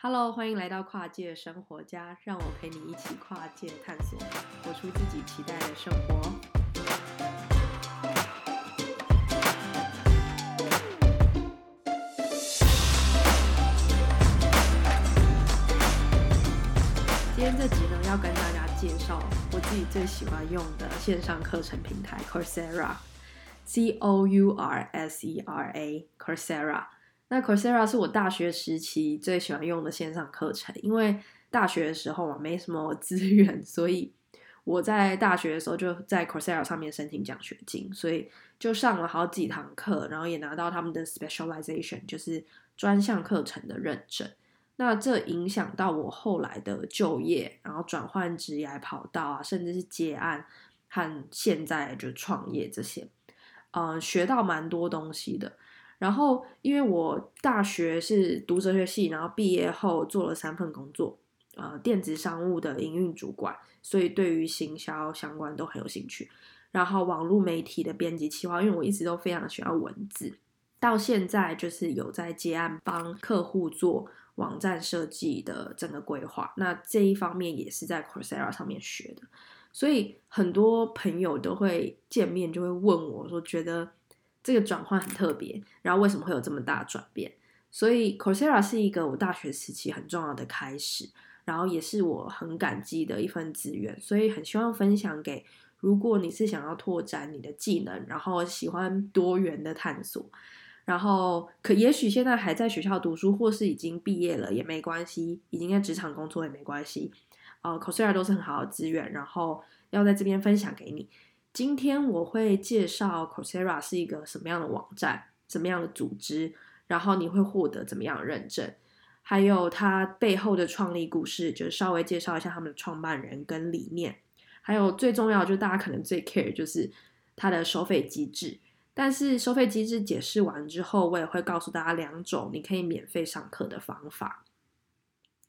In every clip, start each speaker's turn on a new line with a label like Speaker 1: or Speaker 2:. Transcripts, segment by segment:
Speaker 1: Hello，欢迎来到跨界生活家，让我陪你一起跨界探索，活出自己期待的生活。今天这集呢，要跟大家介绍我自己最喜欢用的线上课程平台 Coursera，C O U R S E R A，Coursera。那 Coursera 是我大学时期最喜欢用的线上课程，因为大学的时候嘛没什么资源，所以我在大学的时候就在 Coursera 上面申请奖学金，所以就上了好几堂课，然后也拿到他们的 specialization，就是专项课程的认证。那这影响到我后来的就业，然后转换职业跑道啊，甚至是接案和现在就创业这些，嗯，学到蛮多东西的。然后，因为我大学是读哲学系，然后毕业后做了三份工作，呃，电子商务的营运主管，所以对于行销相关都很有兴趣。然后网络媒体的编辑企划，因为我一直都非常喜欢文字，到现在就是有在接案帮客户做网站设计的整个规划。那这一方面也是在 Coursera 上面学的，所以很多朋友都会见面就会问我说，觉得。这个转换很特别，然后为什么会有这么大的转变？所以 Coursera 是一个我大学时期很重要的开始，然后也是我很感激的一份资源，所以很希望分享给如果你是想要拓展你的技能，然后喜欢多元的探索，然后可也许现在还在学校读书，或是已经毕业了也没关系，已经在职场工作也没关系，呃，Coursera 都是很好的资源，然后要在这边分享给你。今天我会介绍 Coursera 是一个什么样的网站，什么样的组织，然后你会获得怎么样的认证，还有它背后的创立故事，就是稍微介绍一下他们的创办人跟理念，还有最重要就是大家可能最 care 就是它的收费机制。但是收费机制解释完之后，我也会告诉大家两种你可以免费上课的方法，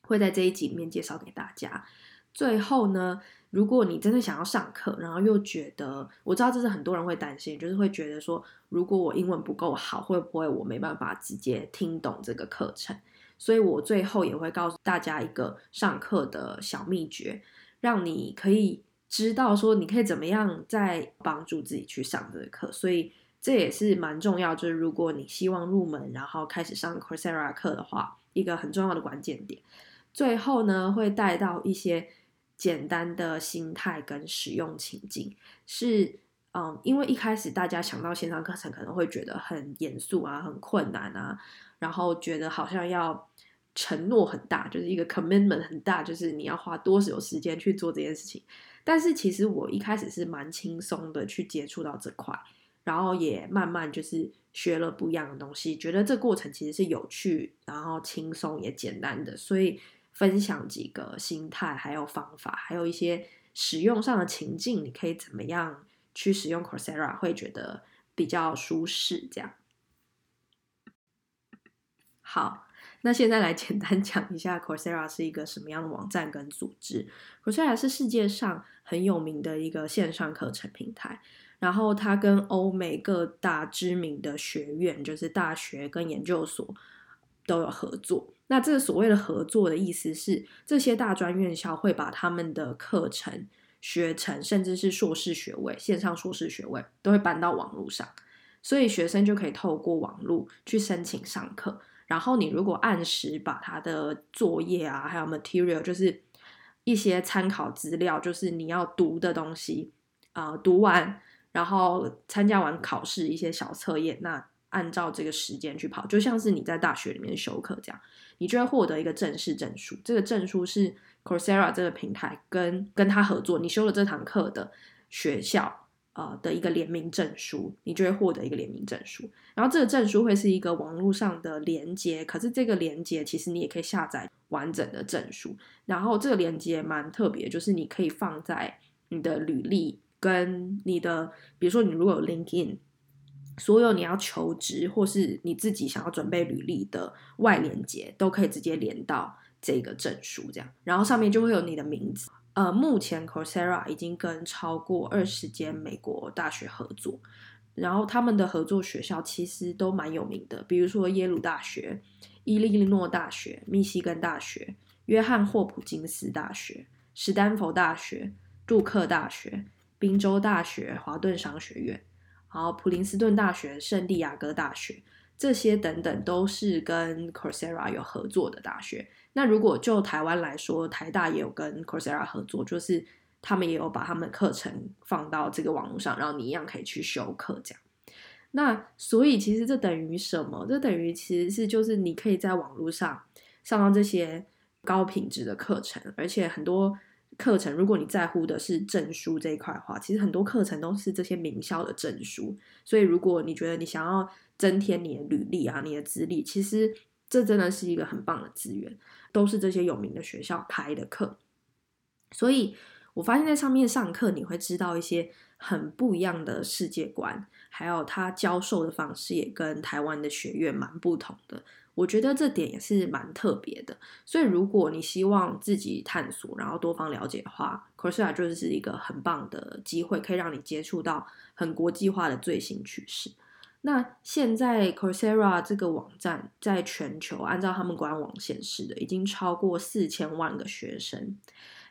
Speaker 1: 会在这一集里面介绍给大家。最后呢，如果你真的想要上课，然后又觉得，我知道这是很多人会担心，就是会觉得说，如果我英文不够好，会不会我没办法直接听懂这个课程？所以我最后也会告诉大家一个上课的小秘诀，让你可以知道说，你可以怎么样再帮助自己去上这个课。所以这也是蛮重要，就是如果你希望入门，然后开始上 Coursera 课的话，一个很重要的关键点。最后呢，会带到一些。简单的心态跟使用情境是，嗯，因为一开始大家想到线上课程，可能会觉得很严肃啊，很困难啊，然后觉得好像要承诺很大，就是一个 commitment 很大，就是你要花多少时间去做这件事情。但是其实我一开始是蛮轻松的去接触到这块，然后也慢慢就是学了不一样的东西，觉得这过程其实是有趣，然后轻松也简单的，所以。分享几个心态，还有方法，还有一些使用上的情境，你可以怎么样去使用 Coursera 会觉得比较舒适？这样。好，那现在来简单 讲一下 Coursera 是一个什么样的网站跟组织。Coursera 是世界上很有名的一个线上课程平台，然后它跟欧美各大知名的学院，就是大学跟研究所都有合作。那这个所谓的合作的意思是，这些大专院校会把他们的课程、学程，甚至是硕士学位、线上硕士学位，都会搬到网络上，所以学生就可以透过网络去申请上课。然后你如果按时把他的作业啊，还有 material，就是一些参考资料，就是你要读的东西啊，读完，然后参加完考试一些小测验，那。按照这个时间去跑，就像是你在大学里面修课这样，你就会获得一个正式证书。这个证书是 Coursera 这个平台跟跟他合作，你修了这堂课的学校呃的一个联名证书，你就会获得一个联名证书。然后这个证书会是一个网络上的连接，可是这个连接其实你也可以下载完整的证书。然后这个连接蛮特别，就是你可以放在你的履历跟你的，比如说你如果有 LinkedIn。所有你要求职或是你自己想要准备履历的外连接，都可以直接连到这个证书，这样，然后上面就会有你的名字。呃，目前 Coursera 已经跟超过二十间美国大学合作，然后他们的合作学校其实都蛮有名的，比如说耶鲁大学、伊利诺大学、密西根大学、约翰霍普金斯大学、史丹佛大学、杜克大学、宾州大学、华顿商学院，然后普林斯顿大学、圣地亚哥大学，这些等等都是跟 Coursera 有合作的大学。那如果就台湾来说，台大也有跟 Coursera 合作，就是他们也有把他们的课程放到这个网络上，然后你一样可以去修课这样。那所以其实这等于什么？这等于其实是就是你可以在网络上上到这些高品质的课程，而且很多课程，如果你在乎的是证书这一块的话，其实很多课程都是这些名校的证书。所以如果你觉得你想要增添你的履历啊，你的资历，其实这真的是一个很棒的资源，都是这些有名的学校开的课。所以我发现，在上面上课，你会知道一些很不一样的世界观。还有他教授的方式也跟台湾的学院蛮不同的，我觉得这点也是蛮特别的。所以如果你希望自己探索，然后多方了解的话，Coursera 就是一个很棒的机会，可以让你接触到很国际化的最新趋势。那现在 Coursera 这个网站在全球，按照他们官网显示的，已经超过四千万个学生，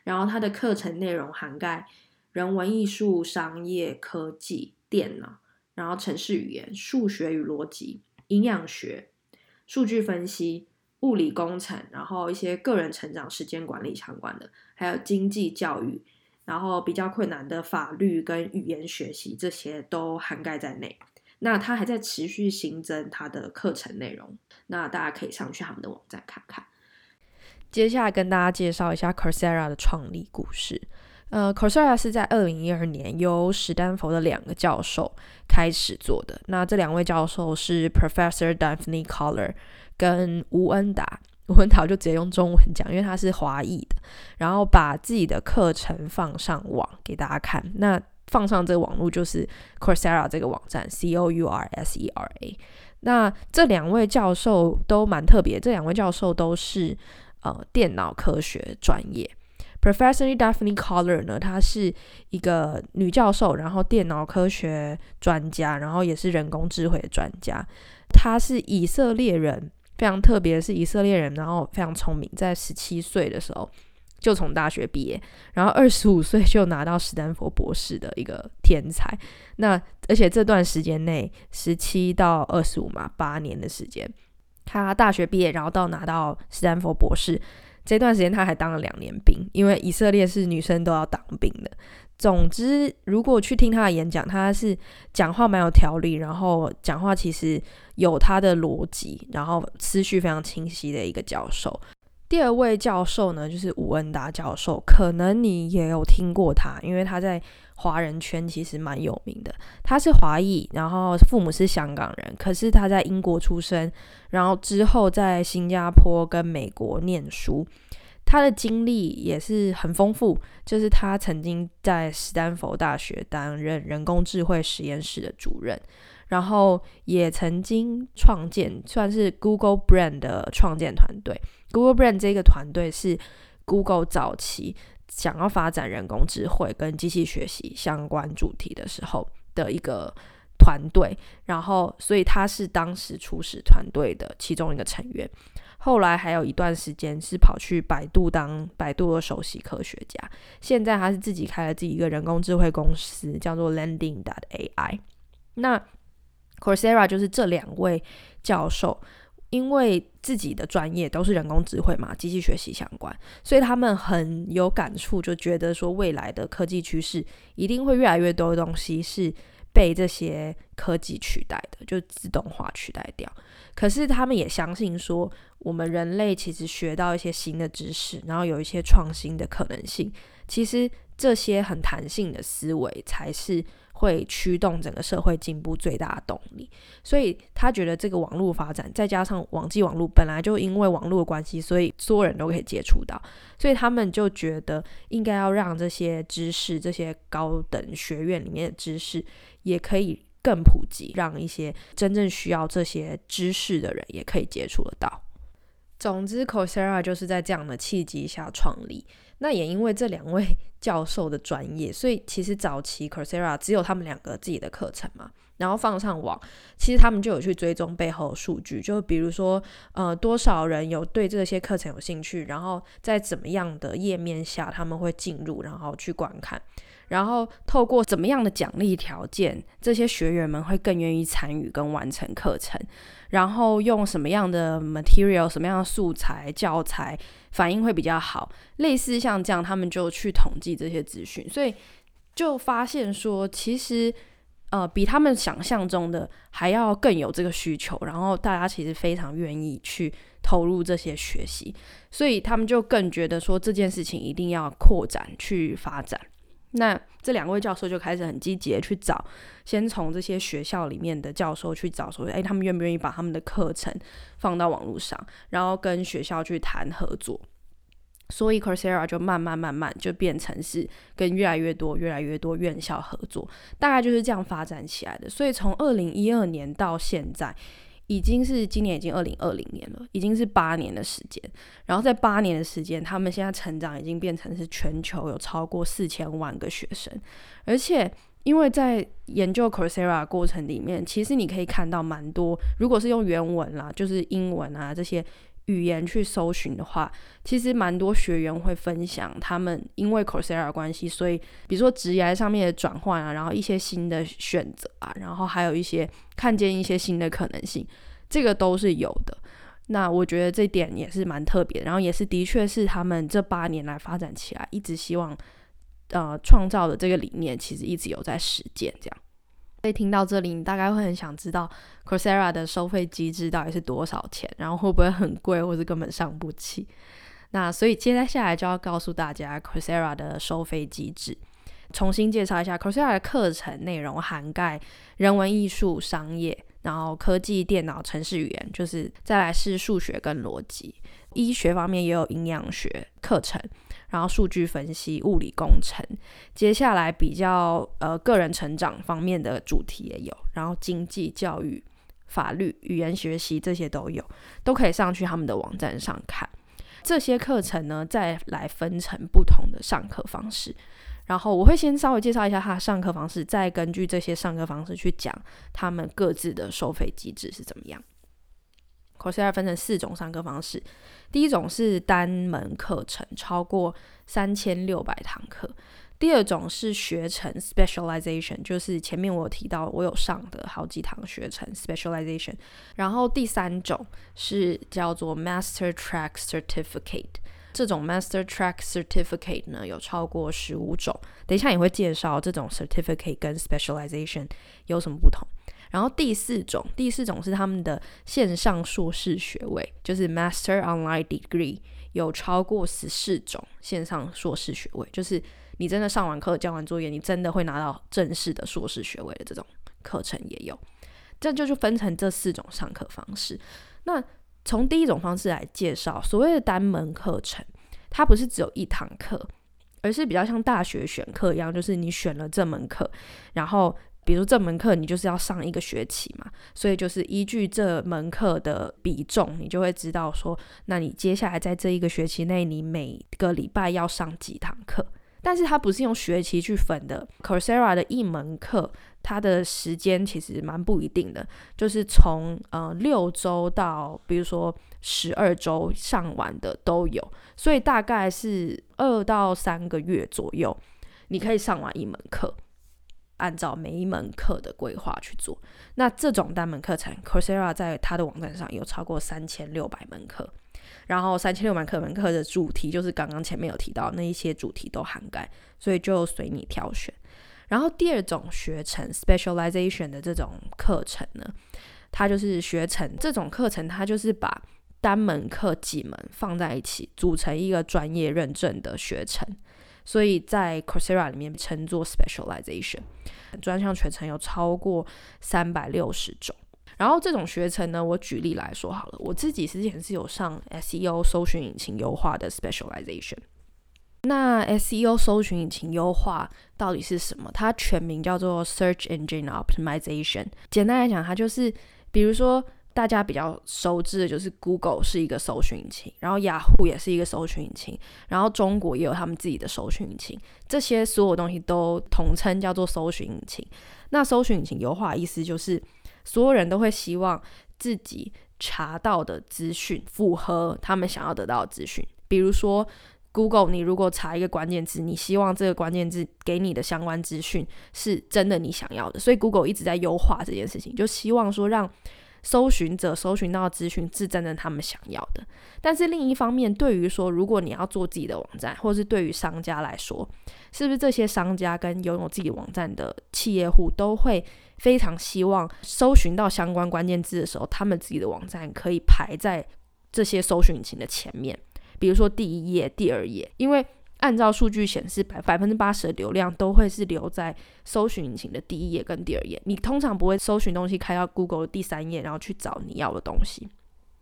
Speaker 1: 然后它的课程内容涵盖人文艺术、商业、科技、电脑。然后，城市语言、数学与逻辑、营养学、数据分析、物理工程，然后一些个人成长、时间管理相关的，还有经济教育，然后比较困难的法律跟语言学习，这些都涵盖在内。那它还在持续新增它的课程内容，那大家可以上去他们的网站看看。接下来跟大家介绍一下 Coursera 的创立故事。呃，Coursera 是在二零一二年由史丹佛的两个教授开始做的。那这两位教授是 Professor Daphne Koller 跟吴恩达。吴恩达就直接用中文讲，因为他是华裔的。然后把自己的课程放上网给大家看。那放上这个网络就是 Coursera 这个网站，C O U R S E R A。那这两位教授都蛮特别，这两位教授都是呃电脑科学专业。Professor Daphne Koller 呢，她是一个女教授，然后电脑科学专家，然后也是人工智慧的专家。她是以色列人，非常特别的是以色列人，然后非常聪明，在十七岁的时候就从大学毕业，然后二十五岁就拿到史丹佛博士的一个天才。那而且这段时间内，十七到二十五嘛，八年的时间，她大学毕业，然后到拿到史丹佛博士。这段时间他还当了两年兵，因为以色列是女生都要当兵的。总之，如果去听他的演讲，他是讲话蛮有条理，然后讲话其实有他的逻辑，然后思绪非常清晰的一个教授。第二位教授呢，就是吴恩达教授，可能你也有听过他，因为他在华人圈其实蛮有名的。他是华裔，然后父母是香港人，可是他在英国出生，然后之后在新加坡跟美国念书。他的经历也是很丰富，就是他曾经在斯丹佛大学担任人工智慧实验室的主任。然后也曾经创建，算是 Google Brain 的创建团队。Google Brain 这个团队是 Google 早期想要发展人工智慧跟机器学习相关主题的时候的一个团队。然后，所以他是当时初始团队的其中一个成员。后来还有一段时间是跑去百度当百度的首席科学家。现在他是自己开了自己一个人工智慧公司，叫做 Landing.AI。那 Coursera 就是这两位教授，因为自己的专业都是人工智慧嘛，机器学习相关，所以他们很有感触，就觉得说未来的科技趋势一定会越来越多的东西是被这些科技取代的，就自动化取代掉。可是他们也相信说，我们人类其实学到一些新的知识，然后有一些创新的可能性，其实这些很弹性的思维才是。会驱动整个社会进步最大的动力，所以他觉得这个网络发展，再加上网际网络本来就因为网络的关系，所以所有人都可以接触到，所以他们就觉得应该要让这些知识，这些高等学院里面的知识也可以更普及，让一些真正需要这些知识的人也可以接触得到。
Speaker 2: 总之 c o r s e r a 就是在这样的契机下创立。那也因为这两位 教授的专业，所以其实早期 Coursera 只有他们两个自己的课程嘛，然后放上网，其实他们就有去追踪背后的数据，就比如说，呃，多少人有对这些课程有兴趣，然后在怎么样的页面下他们会进入，然后去观看。然后透过怎么样的奖励条件，这些学员们会更愿意参与跟完成课程。然后用什么样的 material、什么样的素材、教材反应会比较好？类似像这样，他们就去统计这些资讯，所以就发现说，其实呃比他们想象中的还要更有这个需求。然后大家其实非常愿意去投入这些学习，所以他们就更觉得说这件事情一定要扩展去发展。那这两位教授就开始很积极的去找，先从这些学校里面的教授去找，说，诶，他们愿不愿意把他们的课程放到网络上，然后跟学校去谈合作。所以 Coursera 就慢慢慢慢就变成是跟越来越多、越来越多院校合作，大概就是这样发展起来的。所以从二零一二年到现在。已经是今年已经二零二零年了，已经是八年的时间。然后在八年的时间，他们现在成长已经变成是全球有超过四千万个学生。而且，因为在研究 Coursera 过程里面，其实你可以看到蛮多，如果是用原文啦，就是英文啊这些。语言去搜寻的话，其实蛮多学员会分享他们因为 Coursera 关系，所以比如说职业上面的转换啊，然后一些新的选择啊，然后还有一些看见一些新的可能性，这个都是有的。那我觉得这点也是蛮特别，然后也是的确是他们这八年来发展起来，一直希望呃创造的这个理念，其实一直有在实践这样。所以听到这里，你大概会很想知道 Coursera 的收费机制到底是多少钱，然后会不会很贵，或是根本上不起？那所以接下来就要告诉大家 Coursera 的收费机制。重新介绍一下 Coursera 的课程内容，涵盖人文、艺术、商业，然后科技、电脑、程式语言，就是再来是数学跟逻辑。医学方面也有营养学课程。然后数据分析、物理工程，接下来比较呃个人成长方面的主题也有，然后经济、教育、法律、语言学习这些都有，都可以上去他们的网站上看。这些课程呢，再来分成不同的上课方式。然后我会先稍微介绍一下他上课方式，再根据这些上课方式去讲他们各自的收费机制是怎么样。Cosia 分成四种上课方式，第一种是单门课程，超过三千六百堂课；第二种是学程 （specialization），就是前面我有提到我有上的好几堂学程 （specialization）。然后第三种是叫做 Master Track Certificate，这种 Master Track Certificate 呢有超过十五种，等一下也会介绍这种 Certificate 跟 specialization 有什么不同。然后第四种，第四种是他们的线上硕士学位，就是 Master Online Degree，有超过十四种线上硕士学位，就是你真的上完课、交完作业，你真的会拿到正式的硕士学位的这种课程也有。这就就分成这四种上课方式。那从第一种方式来介绍，所谓的单门课程，它不是只有一堂课，而是比较像大学选课一样，就是你选了这门课，然后。比如这门课你就是要上一个学期嘛，所以就是依据这门课的比重，你就会知道说，那你接下来在这一个学期内，你每个礼拜要上几堂课。但是它不是用学期去分的，Coursera 的一门课，它的时间其实蛮不一定的，就是从呃六周到比如说十二周上完的都有，所以大概是二到三个月左右，你可以上完一门课。按照每一门课的规划去做，那这种单门课程，Coursera 在它的网站上有超过三千六百门课，然后三千六百课门课的主题就是刚刚前面有提到那一些主题都涵盖，所以就随你挑选。然后第二种学程 specialization 的这种课程呢，它就是学程这种课程，它就是把单门课几门放在一起，组成一个专业认证的学程。所以在 Coursera 里面称作 specialization，专项学程有超过三百六十种。然后这种学程呢，我举例来说好了，我自己之前是有上 SEO 搜寻引擎优化的 specialization。那 SEO 搜寻引擎优化到底是什么？它全名叫做 Search Engine Optimization。简单来讲，它就是比如说。大家比较熟知的就是 Google 是一个搜寻引擎，然后雅虎也是一个搜寻引擎，然后中国也有他们自己的搜寻引擎，这些所有东西都统称叫做搜寻引擎。那搜寻引擎优化的意思就是，所有人都会希望自己查到的资讯符合他们想要得到的资讯。比如说 Google，你如果查一个关键字，你希望这个关键字给你的相关资讯是真的你想要的，所以 Google 一直在优化这件事情，就希望说让搜寻者搜寻到的资讯是真的他们想要的。但是另一方面，对于说如果你要做自己的网站，或是对于商家来说，是不是这些商家跟拥有自己网站的企业户都会非常希望搜寻到相关关键字的时候，他们自己的网站可以排在这些搜寻引擎的前面，比如说第一页、第二页，因为。按照数据显示，百百分之八十的流量都会是留在搜寻引擎的第一页跟第二页。你通常不会搜寻东西开到 Google 第三页，然后去找你要的东西。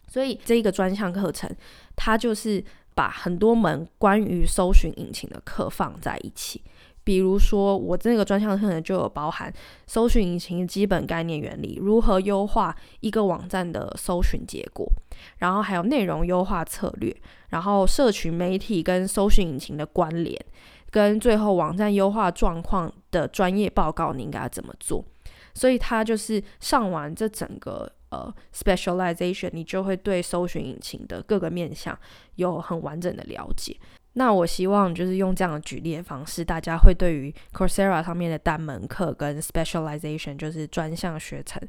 Speaker 2: 所以这个专项课程，它就是把很多门关于搜寻引擎的课放在一起。比如说，我这个专项课程就有包含搜寻引擎基本概念原理，如何优化一个网站的搜寻结果，然后还有内容优化策略，然后社群媒体跟搜寻引擎的关联，跟最后网站优化状况的专业报告，你应该怎么做？所以它就是上完这整个呃 specialization，你就会对搜寻引擎的各个面向有很完整的了解。那我希望就是用这样的举例的方式，大家会对于 Coursera 上面的单门课跟 specialization，就是专项学程，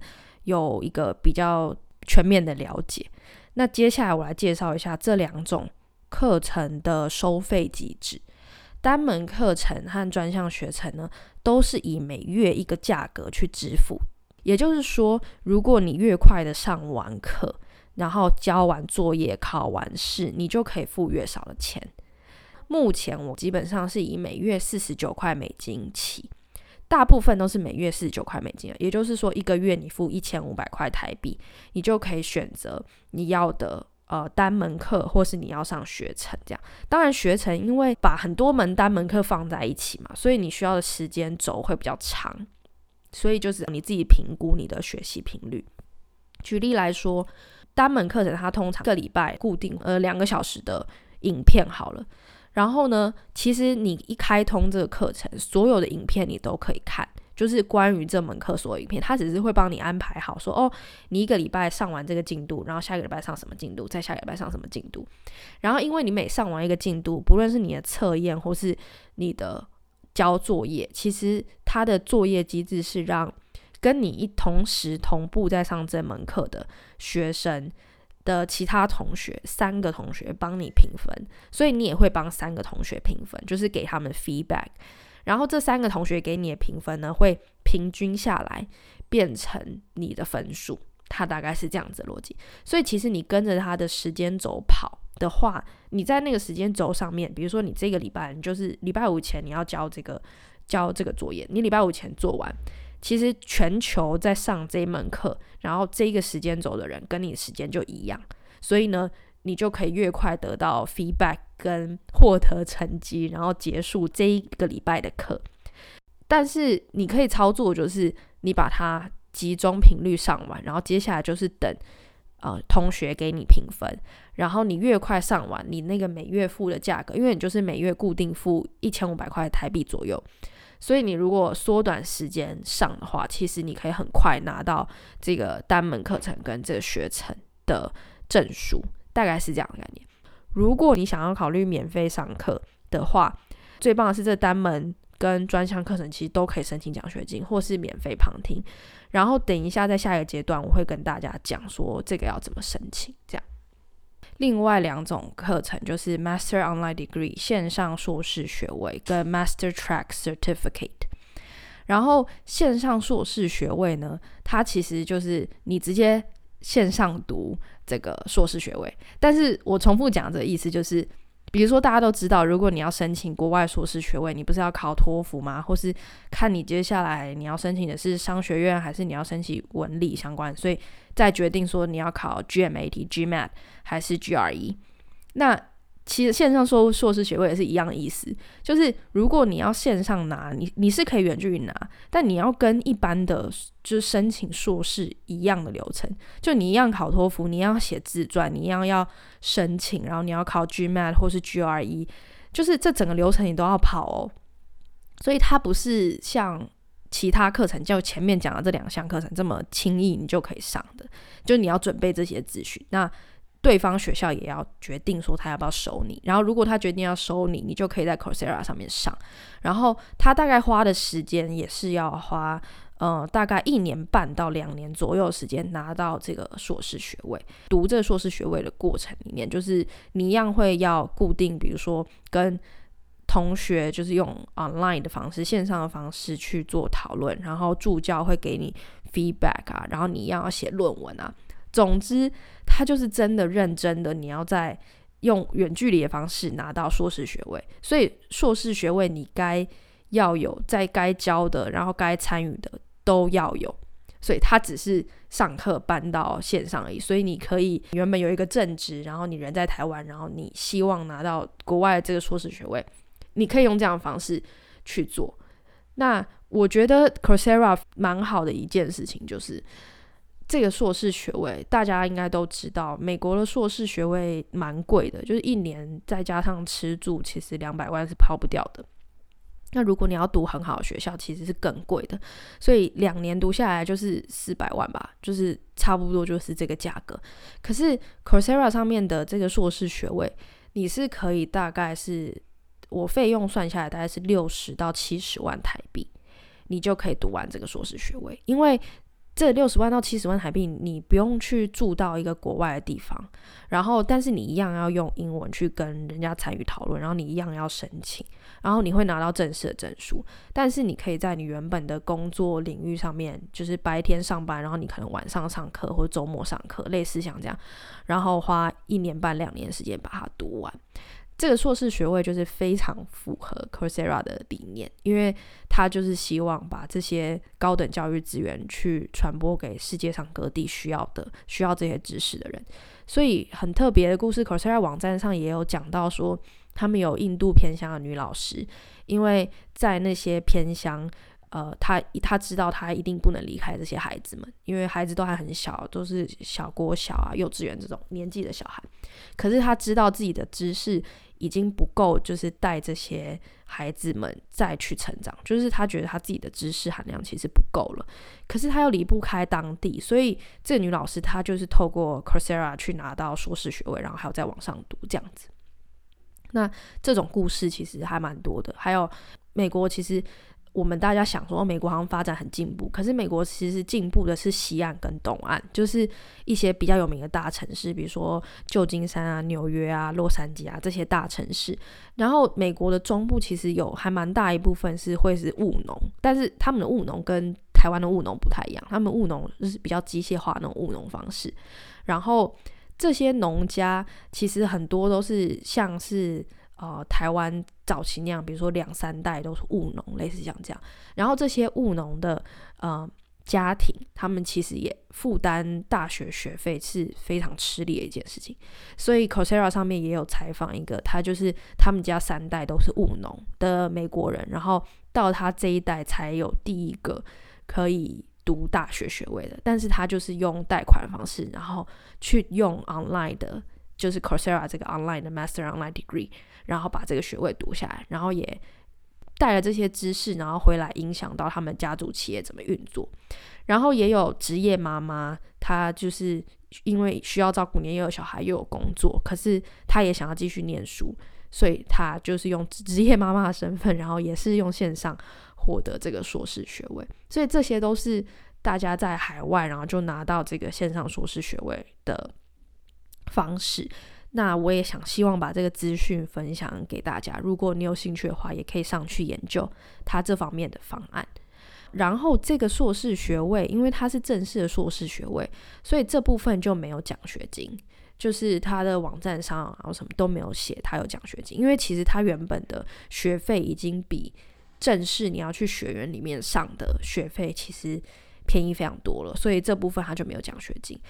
Speaker 2: 有一个比较全面的了解。那接下来我来介绍一下这两种课程的收费机制。单门课程和专项学程呢，都是以每月一个价格去支付。也就是说，如果你越快的上完课，然后交完作业、考完试，你就可以付越少的钱。目前我基本上是以每月四十九块美金起，大部分都是每月四十九块美金，也就是说一个月你付一千五百块台币，你就可以选择你要的呃单门课，或是你要上学程这样。当然学程因为把很多门单门课放在一起嘛，所以你需要的时间轴会比较长，所以就是你自己评估你的学习频率。举例来说，单门课程它通常个礼拜固定呃两个小时的影片好了。然后呢，其实你一开通这个课程，所有的影片你都可以看，就是关于这门课所有影片，它只是会帮你安排好说，哦，你一个礼拜上完这个进度，然后下个礼拜上什么进度，再下个礼拜上什么进度。然后因为你每上完一个进度，不论是你的测验或是你的交作业，其实它的作业机制是让跟你一同时同步在上这门课的学生。的其他同学，三个同学帮你评分，所以你也会帮三个同学评分，就是给他们 feedback。然后这三个同学给你的评分呢，会平均下来变成你的分数，它大概是这样子的逻辑。所以其实你跟着他的时间轴跑的话，你在那个时间轴上面，比如说你这个礼拜，你就是礼拜五前你要交这个交这个作业，你礼拜五前做完。其实全球在上这一门课，然后这个时间轴的人跟你的时间就一样，所以呢，你就可以越快得到 feedback 跟获得成绩，然后结束这一个礼拜的课。但是你可以操作，就是你把它集中频率上完，然后接下来就是等呃同学给你评分，然后你越快上完，你那个每月付的价格，因为你就是每月固定付一千五百块台币左右。所以你如果缩短时间上的话，其实你可以很快拿到这个单门课程跟这个学程的证书，大概是这样的概念。如果你想要考虑免费上课的话，最棒的是这单门跟专项课程其实都可以申请奖学金或是免费旁听。然后等一下在下一个阶段我会跟大家讲说这个要怎么申请，这样。另外两种课程就是 Master Online Degree 线上硕士学位跟 Master Track Certificate。然后线上硕士学位呢，它其实就是你直接线上读这个硕士学位。但是我重复讲的意思就是。比如说，大家都知道，如果你要申请国外硕士学位，你不是要考托福吗？或是看你接下来你要申请的是商学院，还是你要申请文理相关，所以再决定说你要考 GMAT、GMAT 还是 GRE。那其实线上硕硕士学位也是一样的意思，就是如果你要线上拿，你你是可以远距离拿，但你要跟一般的就是申请硕士一样的流程，就你一样考托福，你要写自传，你一样要申请，然后你要考 GMAT 或是 GRE，就是这整个流程你都要跑哦。所以它不是像其他课程，就前面讲的这两项课程这么轻易你就可以上的，就你要准备这些资讯。那对方学校也要决定说他要不要收你，然后如果他决定要收你，你就可以在 Coursera 上面上。然后他大概花的时间也是要花，呃，大概一年半到两年左右时间拿到这个硕士学位。读这个硕士学位的过程里面，就是你一样会要固定，比如说跟同学就是用 online 的方式、线上的方式去做讨论，然后助教会给你 feedback 啊，然后你一样要写论文啊。总之，他就是真的认真的，你要在用远距离的方式拿到硕士学位。所以硕士学位你该要有，在该教的，然后该参与的都要有。所以他只是上课搬到线上而已。所以你可以原本有一个正职，然后你人在台湾，然后你希望拿到国外的这个硕士学位，你可以用这样的方式去做。那我觉得 Coursera 蛮好的一件事情就是。这个硕士学位，大家应该都知道，美国的硕士学位蛮贵的，就是一年再加上吃住，其实两百万是抛不掉的。那如果你要读很好的学校，其实是更贵的，所以两年读下来就是四百万吧，就是差不多就是这个价格。可是 Coursera 上面的这个硕士学位，你是可以大概是我费用算下来大概是六十到七十万台币，你就可以读完这个硕士学位，因为。这六十万到七十万台币，你不用去住到一个国外的地方，然后但是你一样要用英文去跟人家参与讨论，然后你一样要申请，然后你会拿到正式的证书。但是你可以在你原本的工作领域上面，就是白天上班，然后你可能晚上上课或者周末上课，类似像这样，然后花一年半两年时间把它读完。这个硕士学位就是非常符合 Coursera 的理念，因为他就是希望把这些高等教育资源去传播给世界上各地需要的、需要这些知识的人。所以很特别的故事，Coursera 网站上也有讲到说，他们有印度偏乡的女老师，因为在那些偏乡。呃，他他知道他一定不能离开这些孩子们，因为孩子都还很小，都是小国小啊、幼稚园这种年纪的小孩。可是他知道自己的知识已经不够，就是带这些孩子们再去成长，就是他觉得他自己的知识含量其实不够了。可是他又离不开当地，所以这个女老师她就是透过 Coursera 去拿到硕士学位，然后还要再往上读这样子。那这种故事其实还蛮多的，还有美国其实。我们大家想说，美国好像发展很进步，可是美国其实进步的是西岸跟东岸，就是一些比较有名的大城市，比如说旧金山啊、纽约啊、洛杉矶啊这些大城市。然后美国的中部其实有还蛮大一部分是会是务农，但是他们的务农跟台湾的务农不太一样，他们务农就是比较机械化那种务农方式。然后这些农家其实很多都是像是。呃，台湾早期那样，比如说两三代都是务农，类似像这样。然后这些务农的呃家庭，他们其实也负担大学学费是非常吃力的一件事情。所以 Coursera 上面也有采访一个，他就是他们家三代都是务农的美国人，然后到他这一代才有第一个可以读大学学位的，但是他就是用贷款方式，然后去用 online 的，就是 Coursera 这个 online 的 Master Online Degree。然后把这个学位读下来，然后也带了这些知识，然后回来影响到他们家族企业怎么运作。然后也有职业妈妈，她就是因为需要照顾年幼小孩又有工作，可是她也想要继续念书，所以她就是用职业妈妈的身份，然后也是用线上获得这个硕士学位。所以这些都是大家在海外，然后就拿到这个线上硕士学位的方式。那我也想希望把这个资讯分享给大家，如果你有兴趣的话，也可以上去研究他这方面的方案。然后这个硕士学位，因为它是正式的硕士学位，所以这部分就没有奖学金，就是他的网站上然后什么都没有写他有奖学金，因为其实他原本的学费已经比正式你要去学院里面上的学费其实便宜非常多了，所以这部分他就没有奖学金。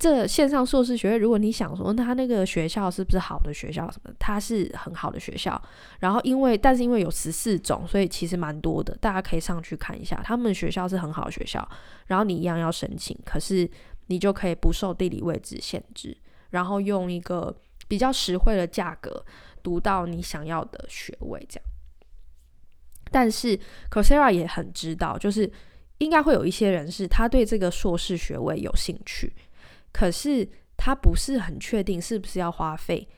Speaker 2: 这线上硕士学位，如果你想说，他那个学校是不是好的学校什么？它是很好的学校。然后因为，但是因为有十四种，所以其实蛮多的，大家可以上去看一下。他们学校是很好的学校，然后你一样要申请，可是你就可以不受地理位置限制，然后用一个比较实惠的价格读到你想要的学位，这样。但是，Kosera 也很知道，就是应该会有一些人是他对这个硕士学位有兴趣。可是他不是很确定是不是要花费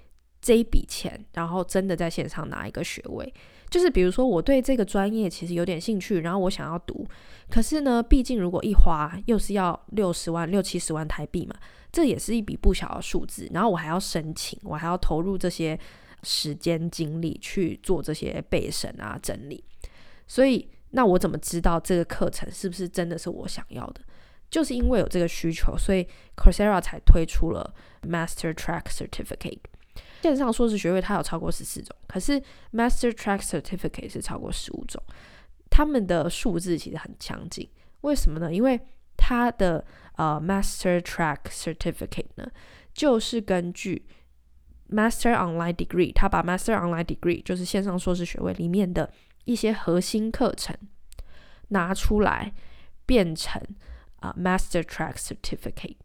Speaker 2: 这一笔钱，然后真的在线上拿一个学位。就是比如说，我对这个专业其实有点兴趣，然后我想要读。可是呢，毕竟如果一花又是要六十万、六七十万台币嘛，这也是一笔不小的数字。然后我还要申请，我还要投入这些时间精力去做这些备审啊、整理。所以，那我怎么知道这个课程是不是真的是我想要的？就是因为有这个需求，所以 Coursera 才推出了 Master Track Certificate 线上硕士学位，它有超过十四种，可是 Master Track Certificate 是超过十五种。他们的数字其实很强劲，为什么呢？因为它的呃 Master Track Certificate 呢，就是根据 Master Online Degree，它把 Master Online Degree 就是线上硕士学位里面的一些核心课程拿出来变成。啊、，Master Track Certificate。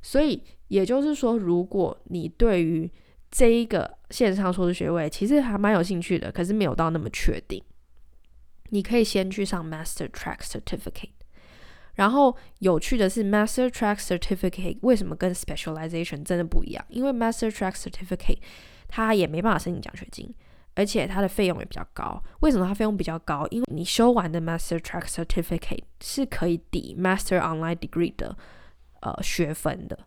Speaker 2: 所以也就是说，如果你对于这一个线上硕士学位其实还蛮有兴趣的，可是没有到那么确定，你可以先去上 Master Track Certificate。然后有趣的是，Master Track Certificate 为什么跟 Specialization 真的不一样？因为 Master Track Certificate 它也没办法申请奖学金。而且它的费用也比较高。为什么它费用比较高？因为你修完的 Master Track Certificate 是可以抵 Master Online Degree 的呃学分的。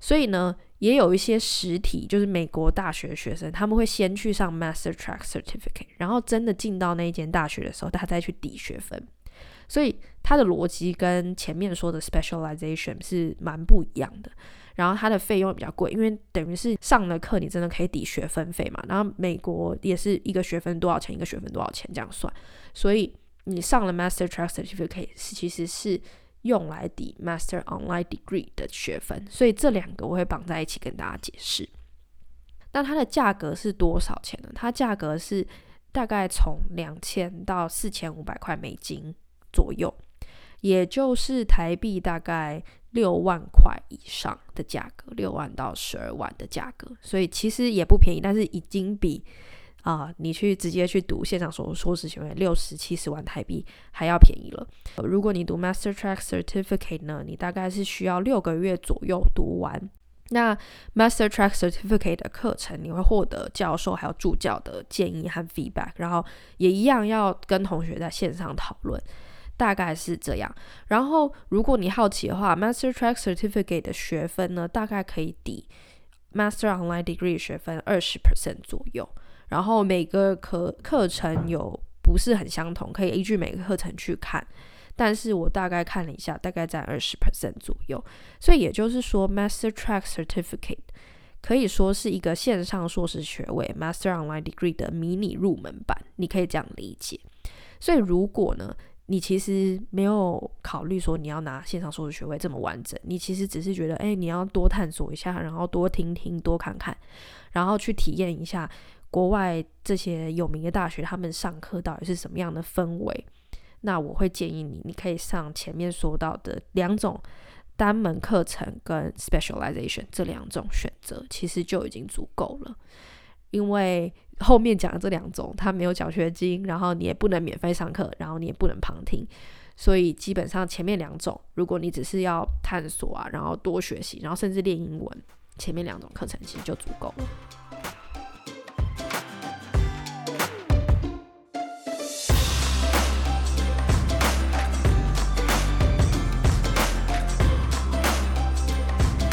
Speaker 2: 所以呢，也有一些实体，就是美国大学的学生，他们会先去上 Master Track Certificate，然后真的进到那一间大学的时候，他再去抵学分。所以它的逻辑跟前面说的 Specialization 是蛮不一样的。然后它的费用比较贵，因为等于是上了课，你真的可以抵学分费嘛。然后美国也是一个学分多少钱，一个学分多少钱这样算。所以你上了 Master Track Certificate 其实是用来抵 Master Online Degree 的学分。所以这两个我会绑在一起跟大家解释。那它的价格是多少钱呢？它价格是大概从两千到四千五百块美金左右，也就是台币大概。六万块以上的价格，六万到十二万的价格，所以其实也不便宜，但是已经比啊、你去直接去读线上硕硕士学位六十七十万台币还要便宜了。如果你读 Master Track Certificate 呢，你大概是需要六个月左右读完。那 Master Track Certificate 的课程，你会获得教授还有助教的建议和 feedback，然后也一样要跟同学在线上讨论。大概是这样，然后如果你好奇的话，Master Track Certificate 的学分呢，大概可以抵 Master Online Degree 学分二十 percent 左右。然后每个课课程有不是很相同，可以依据每个课程去看。但是我大概看了一下，大概在二十 percent 左右。所以也就是说，Master Track Certificate 可以说是一个线上硕士学位 Master Online Degree 的迷你入门版，你可以这样理解。所以如果呢，你其实没有考虑说你要拿线上硕士学位这么完整，你其实只是觉得，哎，你要多探索一下，然后多听听，多看看，然后去体验一下国外这些有名的大学他们上课到底是什么样的氛围。那我会建议你，你可以上前面说到的两种单门课程跟 specialization 这两种选择，其实就已经足够了，因为。后面讲的这两种，它没有奖学金，然后你也不能免费上课，然后你也不能旁听，所以基本上前面两种，如果你只是要探索啊，然后多学习，然后甚至练英文，前面两种课程其实就足够了。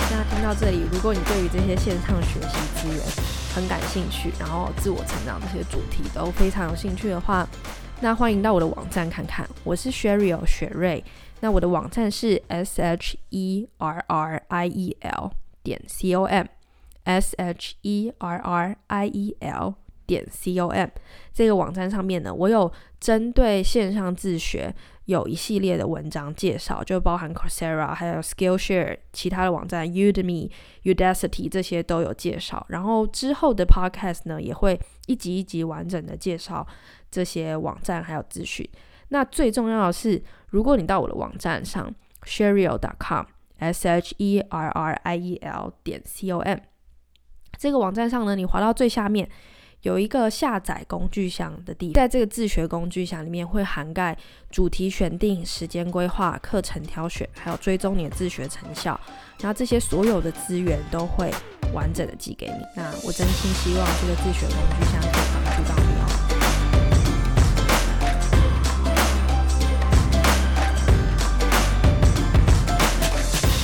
Speaker 2: 那听到这里，如果你对于这些线上学习资源，很感兴趣，然后自我成长这些主题都非常有兴趣的话，那欢迎到我的网站看看。我是 Sherry 雪瑞，那我的网站是 s h e r r i e l 点 c o m，s h e r r i e l 点 com 这个网站上面呢，我有针对线上自学有一系列的文章介绍，就包含 Coursera 还有 Skillshare 其他的网站 Udemy、Udacity 这些都有介绍。然后之后的 Podcast 呢，也会一集一集完整的介绍这些网站还有资讯。那最重要的是，如果你到我的网站上 Sheriel.com s h e r r i e l 点 c o m 这个网站上呢，你滑到最下面。有一个下载工具箱的地方，在这个自学工具箱里面会涵盖主题选定、时间规划、课程挑选，还有追踪你的自学成效。那这些所有的资源都会完整的寄给你。那我真心希望这个自学工具箱可以帮助到你哦。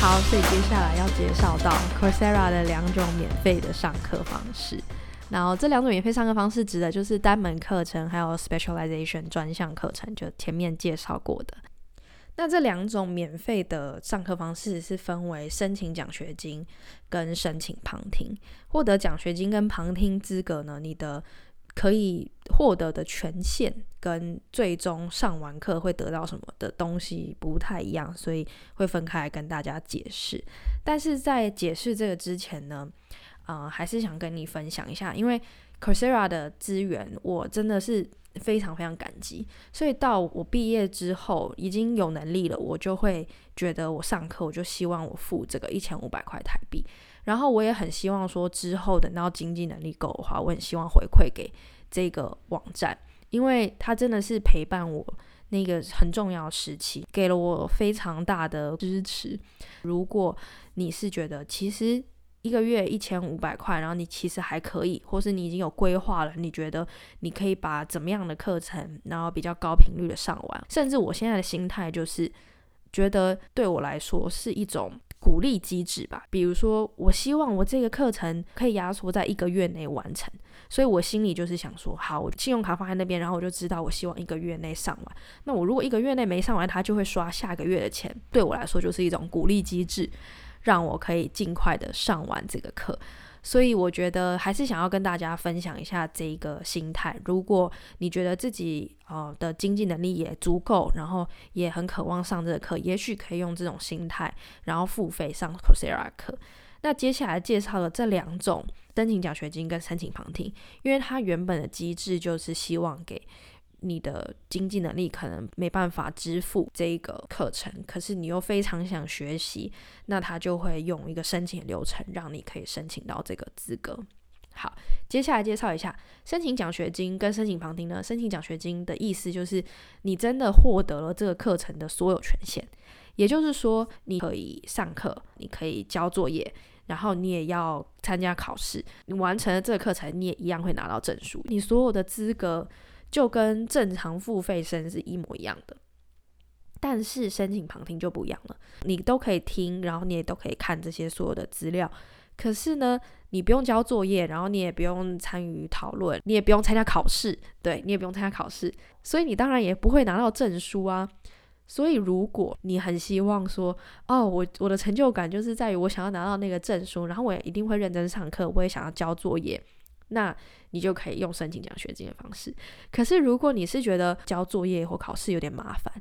Speaker 2: 好，所以接下来要介绍到 Coursera 的两种免费的上课方式。然后这两种免费上课方式指的就是单门课程，还有 specialization 专项课程，就前面介绍过的。那这两种免费的上课方式是分为申请奖学金跟申请旁听。获得奖学金跟旁听资格呢，你的可以获得的权限跟最终上完课会得到什么的东西不太一样，所以会分开来跟大家解释。但是在解释这个之前呢，呃，还是想跟你分享一下，因为 Coursera 的资源我真的是非常非常感激，所以到我毕业之后已经有能力了，我就会觉得我上课我就希望我付这个一千五百块台币，然后我也很希望说之后等到经济能力够的话，我很希望回馈给这个网站，因为它真的是陪伴我那个很重要的时期，给了我非常大的支持。如果你是觉得其实。一个月一千五百块，然后你其实还可以，或是你已经有规划了，你觉得你可以把怎么样的课程，然后比较高频率的上完，甚至我现在的心态就是觉得对我来说是一种鼓励机制吧。比如说，我希望我这个课程可以压缩在一个月内完成，所以我心里就是想说，好，我信用卡放在那边，然后我就知道我希望一个月内上完。那我如果一个月内没上完，他就会刷下个月的钱，对我来说就是一种鼓励机制。让我可以尽快的上完这个课，所以我觉得还是想要跟大家分享一下这个心态。如果你觉得自己呃的经济能力也足够，然后也很渴望上这个课，也许可以用这种心态，然后付费上 Coursera 课。那接下来介绍的这两种申请奖学金跟申请旁听，因为它原本的机制就是希望给。你的经济能力可能没办法支付这个课程，可是你又非常想学习，那他就会用一个申请流程，让你可以申请到这个资格。好，接下来介绍一下申请奖学金跟申请旁听呢。申请奖学金的意思就是你真的获得了这个课程的所有权限，也就是说你可以上课，你可以交作业，然后你也要参加考试，你完成了这个课程，你也一样会拿到证书，你所有的资格。就跟正常付费生是一模一样的，但是申请旁听就不一样了。你都可以听，然后你也都可以看这些所有的资料。可是呢，你不用交作业，然后你也不用参与讨论，你也不用参加考试，对，你也不用参加考试，所以你当然也不会拿到证书啊。所以如果你很希望说，哦，我我的成就感就是在于我想要拿到那个证书，然后我也一定会认真上课，我也想要交作业。那你就可以用申请奖学金的方式。可是如果你是觉得交作业或考试有点麻烦，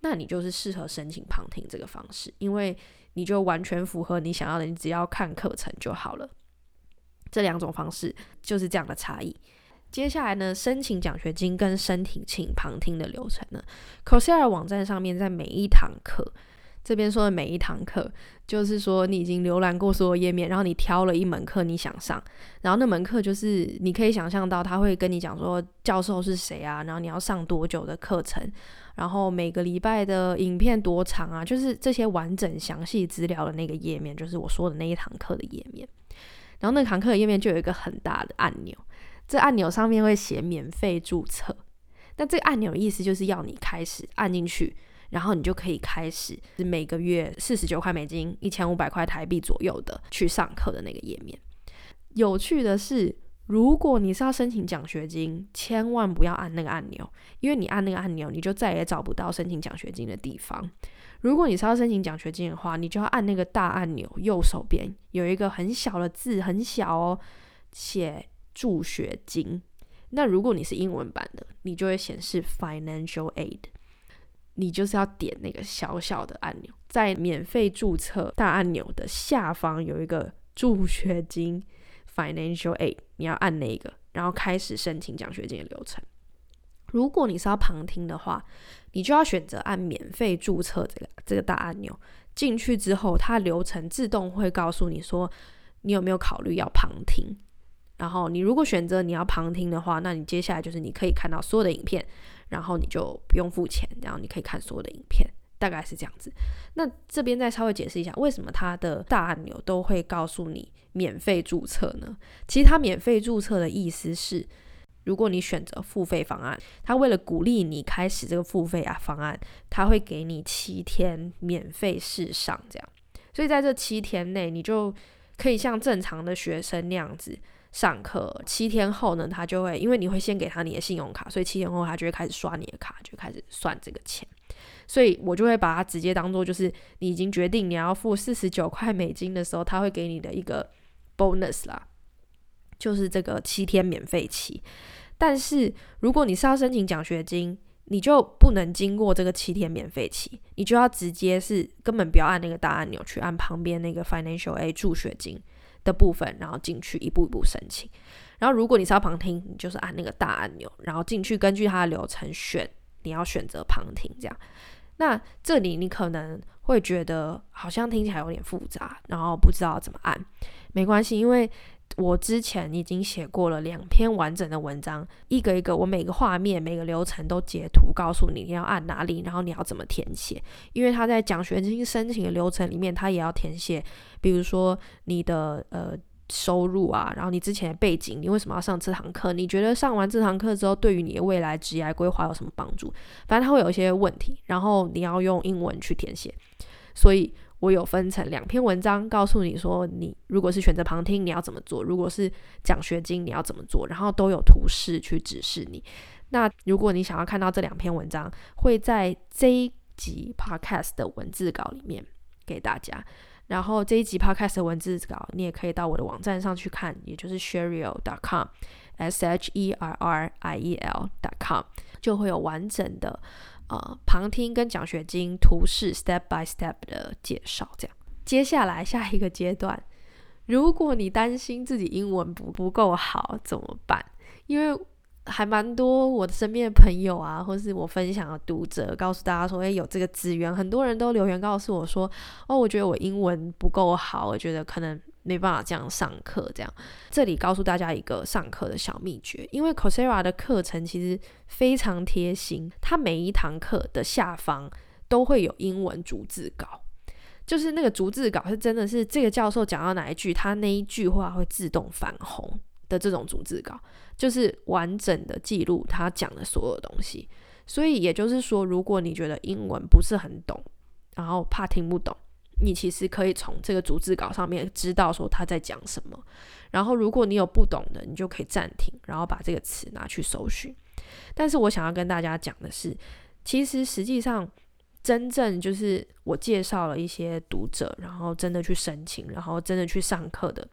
Speaker 2: 那你就是适合申请旁听这个方式，因为你就完全符合你想要的，你只要看课程就好了。这两种方式就是这样的差异。接下来呢，申请奖学金跟申请请旁听的流程呢，COSER 网站上面在每一堂课。这边说的每一堂课，就是说你已经浏览过所有页面，然后你挑了一门课你想上，然后那门课就是你可以想象到他会跟你讲说教授是谁啊，然后你要上多久的课程，然后每个礼拜的影片多长啊，就是这些完整详细资料的那个页面，就是我说的那一堂课的页面。然后那堂课的页面就有一个很大的按钮，这按钮上面会写免费注册，那这个按钮的意思就是要你开始按进去。然后你就可以开始每个月四十九块美金，一千五百块台币左右的去上课的那个页面。有趣的是，如果你是要申请奖学金，千万不要按那个按钮，因为你按那个按钮，你就再也找不到申请奖学金的地方。如果你是要申请奖学金的话，你就要按那个大按钮，右手边有一个很小的字，很小哦，写助学金。那如果你是英文版的，你就会显示 financial aid，你就是要点那个小小的按钮，在免费注册大按钮的下方有一个助学金 financial aid，你要按那个，然后开始申请奖学金的流程。如果你是要旁听的话，你就要选择按免费注册这个这个大按钮。进去之后，它流程自动会告诉你说，你有没有考虑要旁听。然后你如果选择你要旁听的话，那你接下来就是你可以看到所有的影片，然后你就不用付钱，然后你可以看所有的影片，大概是这样子。那这边再稍微解释一下，为什么它的大按钮都会告诉你免费注册呢？其实它免费注册的意思是。如果你选择付费方案，他为了鼓励你开始这个付费啊方案，他会给你七天免费试上，这样。所以在这七天内，你就可以像正常的学生那样子上课。七天后呢，他就会因为你会先给他你的信用卡，所以七天后他就会开始刷你的卡，就开始算这个钱。所以我就会把它直接当做就是你已经决定你要付四十九块美金的时候，他会给你的一个 bonus 啦，就是这个七天免费期。但是如果你是要申请奖学金，你就不能经过这个七天免费期，你就要直接是根本不要按那个大按钮，去按旁边那个 financial aid 助学金的部分，然后进去一步一步申请。然后如果你是要旁听，你就是按那个大按钮，然后进去根据它的流程选你要选择旁听这样。那这里你可能会觉得好像听起来有点复杂，然后不知道怎么按，没关系，因为。我之前已经写过了两篇完整的文章，一个一个，我每个画面、每个流程都截图，告诉你你要按哪里，然后你要怎么填写。因为他在奖学金申请的流程里面，他也要填写，比如说你的呃收入啊，然后你之前的背景，你为什么要上这堂课？你觉得上完这堂课之后，对于你的未来职业规划有什么帮助？反正他会有一些问题，然后你要用英文去填写，所以。我有分成两篇文章，告诉你说，你如果是选择旁听，你要怎么做；如果是奖学金，你要怎么做。然后都有图示去指示你。那如果你想要看到这两篇文章，会在这一集 podcast 的文字稿里面给大家。然后这一集 podcast 的文字稿，你也可以到我的网站上去看，也就是 sherriel.com，s h e r r i e l.com，就会有完整的。呃，旁听跟奖学金图示 step by step 的介绍，这样。接下来下一个阶段，如果你担心自己英文不不够好怎么办？因为还蛮多我的身边的朋友啊，或是我分享的读者，告诉大家说，诶，有这个资源，很多人都留言告诉我说，哦，我觉得我英文不够好，我觉得可能。没办法这样上课，这样。这里告诉大家一个上课的小秘诀，因为 Coursera 的课程其实非常贴心，它每一堂课的下方都会有英文逐字稿，就是那个逐字稿是真的是这个教授讲到哪一句，他那一句话会自动翻红的这种逐字稿，就是完整的记录他讲的所有东西。所以也就是说，如果你觉得英文不是很懂，然后怕听不懂。你其实可以从这个逐字稿上面知道说他在讲什么，然后如果你有不懂的，你就可以暂停，然后把这个词拿去搜寻。但是我想要跟大家讲的是，其实实际上真正就是我介绍了一些读者，然后真的去申请，然后真的去上课的。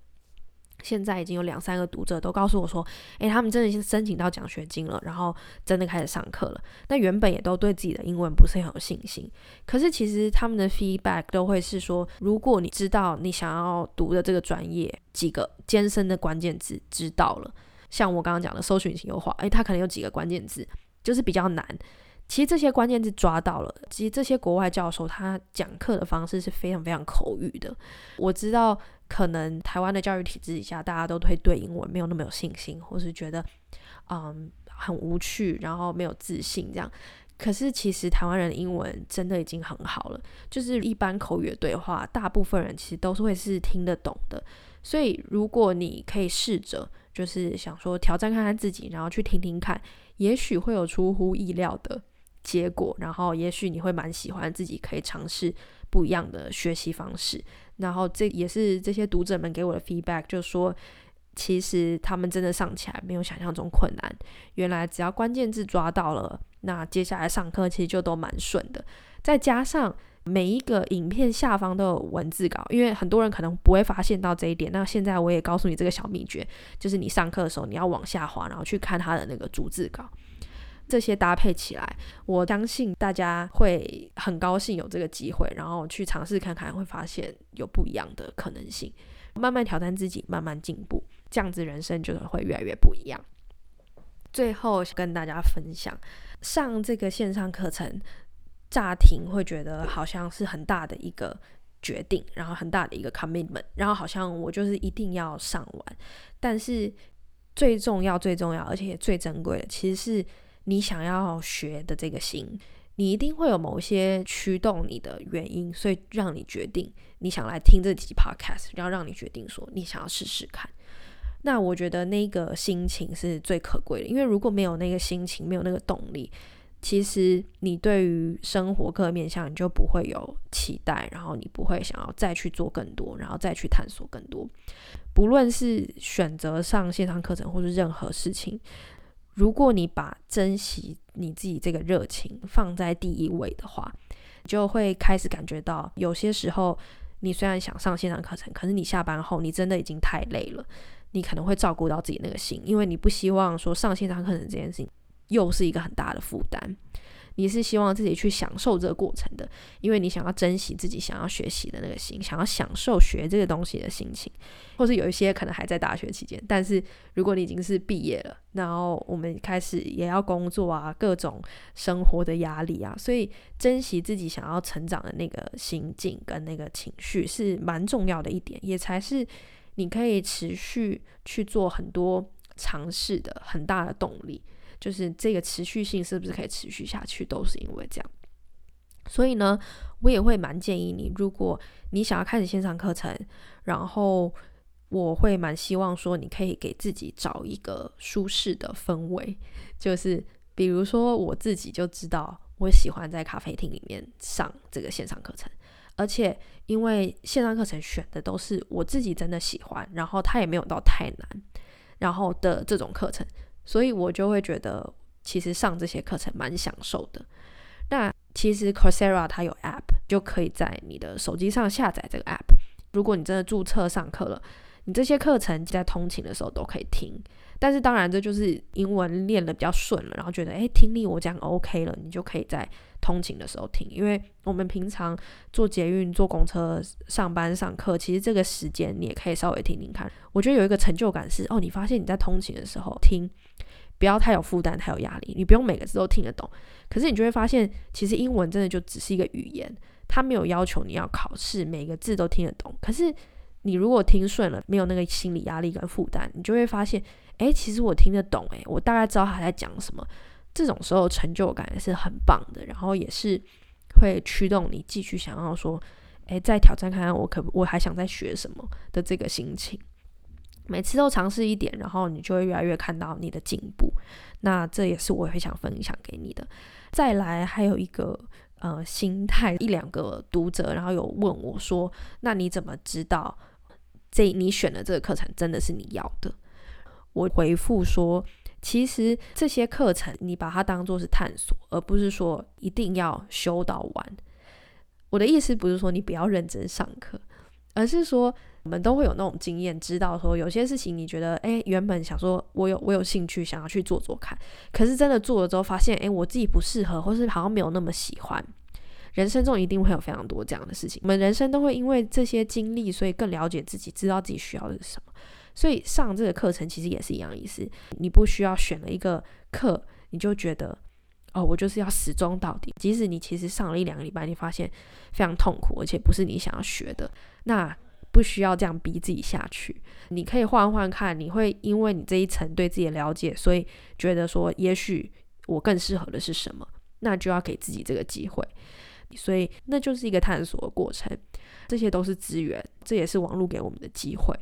Speaker 2: 现在已经有两三个读者都告诉我说，诶，他们真的是申请到奖学金了，然后真的开始上课了。那原本也都对自己的英文不是很有信心，可是其实他们的 feedback 都会是说，如果你知道你想要读的这个专业几个艰深的关键字知道了，像我刚刚讲的搜寻型优化，诶，它可能有几个关键字就是比较难。其实这些关键字抓到了，其实这些国外教授他讲课的方式是非常非常口语的。我知道可能台湾的教育体制底下，大家都会对英文没有那么有信心，或是觉得嗯很无趣，然后没有自信这样。可是其实台湾人的英文真的已经很好了，就是一般口语的对话，大部分人其实都是会是听得懂的。所以如果你可以试着，就是想说挑战看看自己，然后去听听看，也许会有出乎意料的。结果，然后也许你会蛮喜欢自己可以尝试不一样的学习方式，然后这也是这些读者们给我的 feedback，就是说其实他们真的上起来没有想象中困难，原来只要关键字抓到了，那接下来上课其实就都蛮顺的。再加上每一个影片下方都有文字稿，因为很多人可能不会发现到这一点。那现在我也告诉你这个小秘诀，就是你上课的时候你要往下滑，然后去看他的那个逐字稿。这些搭配起来，我相信大家会很高兴有这个机会，然后去尝试看看，会发现有不一样的可能性。慢慢挑战自己，慢慢进步，这样子人生就会越来越不一样。最后跟大家分享，上这个线上课程，乍听会觉得好像是很大的一个决定，然后很大的一个 commitment，然后好像我就是一定要上完。但是最重要、最重要，而且最珍贵的，其实是。你想要学的这个心，你一定会有某些驱动你的原因，所以让你决定你想来听这集 podcast，然后让你决定说你想要试试看。那我觉得那个心情是最可贵的，因为如果没有那个心情，没有那个动力，其实你对于生活各面向你就不会有期待，然后你不会想要再去做更多，然后再去探索更多。不论是选择上线上课程，或是任何事情。如果你把珍惜你自己这个热情放在第一位的话，就会开始感觉到，有些时候你虽然想上线上课程，可是你下班后你真的已经太累了，你可能会照顾到自己那个心，因为你不希望说上线上课程这件事情又是一个很大的负担。你是希望自己去享受这个过程的，因为你想要珍惜自己想要学习的那个心，想要享受学这个东西的心情，或是有一些可能还在大学期间，但是如果你已经是毕业了，然后我们开始也要工作啊，各种生活的压力啊，所以珍惜自己想要成长的那个心境跟那个情绪是蛮重要的一点，也才是你可以持续去做很多尝试的很大的动力。就是这个持续性是不是可以持续下去，都是因为这样。所以呢，我也会蛮建议你，如果你想要开始线上课程，然后我会蛮希望说，你可以给自己找一个舒适的氛围。就是比如说，我自己就知道，我喜欢在咖啡厅里面上这个线上课程，而且因为线上课程选的都是我自己真的喜欢，然后它也没有到太难，然后的这种课程。所以我就会觉得，其实上这些课程蛮享受的。那其实 Coursera 它有 App，就可以在你的手机上下载这个 App。如果你真的注册上课了，你这些课程在通勤的时候都可以听。但是当然，这就是英文练的比较顺了，然后觉得诶，听力我讲 OK 了，你就可以在通勤的时候听。因为我们平常坐捷运、坐公车、上班、上课，其实这个时间你也可以稍微听听看。我觉得有一个成就感是，哦，你发现你在通勤的时候听。不要太有负担，太有压力。你不用每个字都听得懂，可是你就会发现，其实英文真的就只是一个语言，它没有要求你要考试每个字都听得懂。可是你如果听顺了，没有那个心理压力跟负担，你就会发现，诶，其实我听得懂，诶，我大概知道他在讲什么。这种时候成就感是很棒的，然后也是会驱动你继续想要说，诶，再挑战看看我可我还想再学什么的这个心情。每次都尝试一点，然后你就会越来越看到你的进步。那这也是我会想分享给你的。再来还有一个呃心态，一两个读者然后有问我说：“那你怎么知道这你选的这个课程真的是你要的？”我回复说：“其实这些课程你把它当做是探索，而不是说一定要修到完。”我的意思不是说你不要认真上课，而是说。我们都会有那种经验，知道说有些事情你觉得，诶，原本想说我有我有兴趣想要去做做看，可是真的做了之后发现，诶，我自己不适合，或是好像没有那么喜欢。人生中一定会有非常多这样的事情，我们人生都会因为这些经历，所以更了解自己，知道自己需要的是什么。所以上这个课程其实也是一样意思，你不需要选了一个课，你就觉得，哦，我就是要始终到底。即使你其实上了一两个礼拜，你发现非常痛苦，而且不是你想要学的，那。不需要这样逼自己下去，你可以换换看，你会因为你这一层对自己的了解，所以觉得说，也许我更适合的是什么，那就要给自己这个机会。所以那就是一个探索的过程，这些都是资源，这也是网络给我们的机会。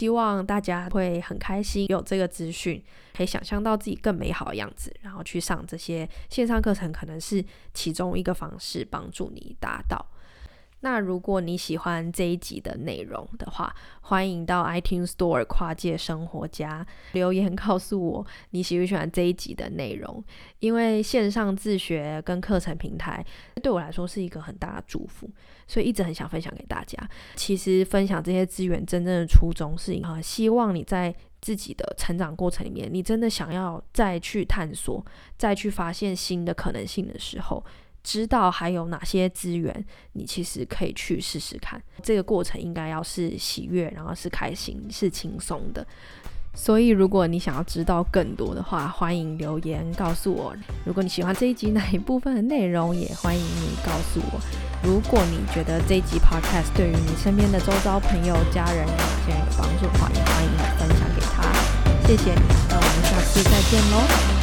Speaker 2: 希望大家会很开心有这个资讯，可以想象到自己更美好的样子，然后去上这些线上课程，可能是其中一个方式帮助你达到。那如果你喜欢这一集的内容的话，欢迎到 iTunes Store 跨界生活家留言告诉我你喜不喜欢这一集的内容。因为线上自学跟课程平台对我来说是一个很大的祝福，所以一直很想分享给大家。其实分享这些资源真正的初衷是啊，希望你在自己的成长过程里面，你真的想要再去探索、再去发现新的可能性的时候。知道还有哪些资源，你其实可以去试试看。这个过程应该要是喜悦，然后是开心，是轻松的。所以，如果你想要知道更多的话，欢迎留言告诉我。如果你喜欢这一集哪一部分的内容，也欢迎你告诉我。如果你觉得这一集 Podcast 对于你身边的周遭朋友、家人有哪些有帮助的话，也欢迎你分享给他。谢谢你，那我们下次再见喽。